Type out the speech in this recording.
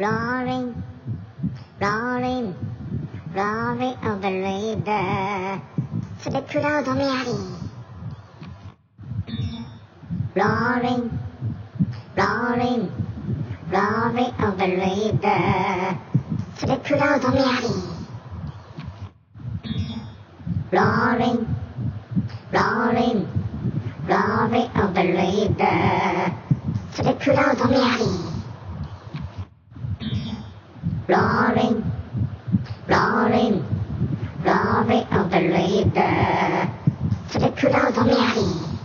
roaring, roaring, roaring of the river. To the proud of Roaring, roaring, roaring of the river. To the proud of Roaring, roaring, roaring of the river. To the proud of roaring, roaring, roaring of oh, the leader. for the crowd of Mary.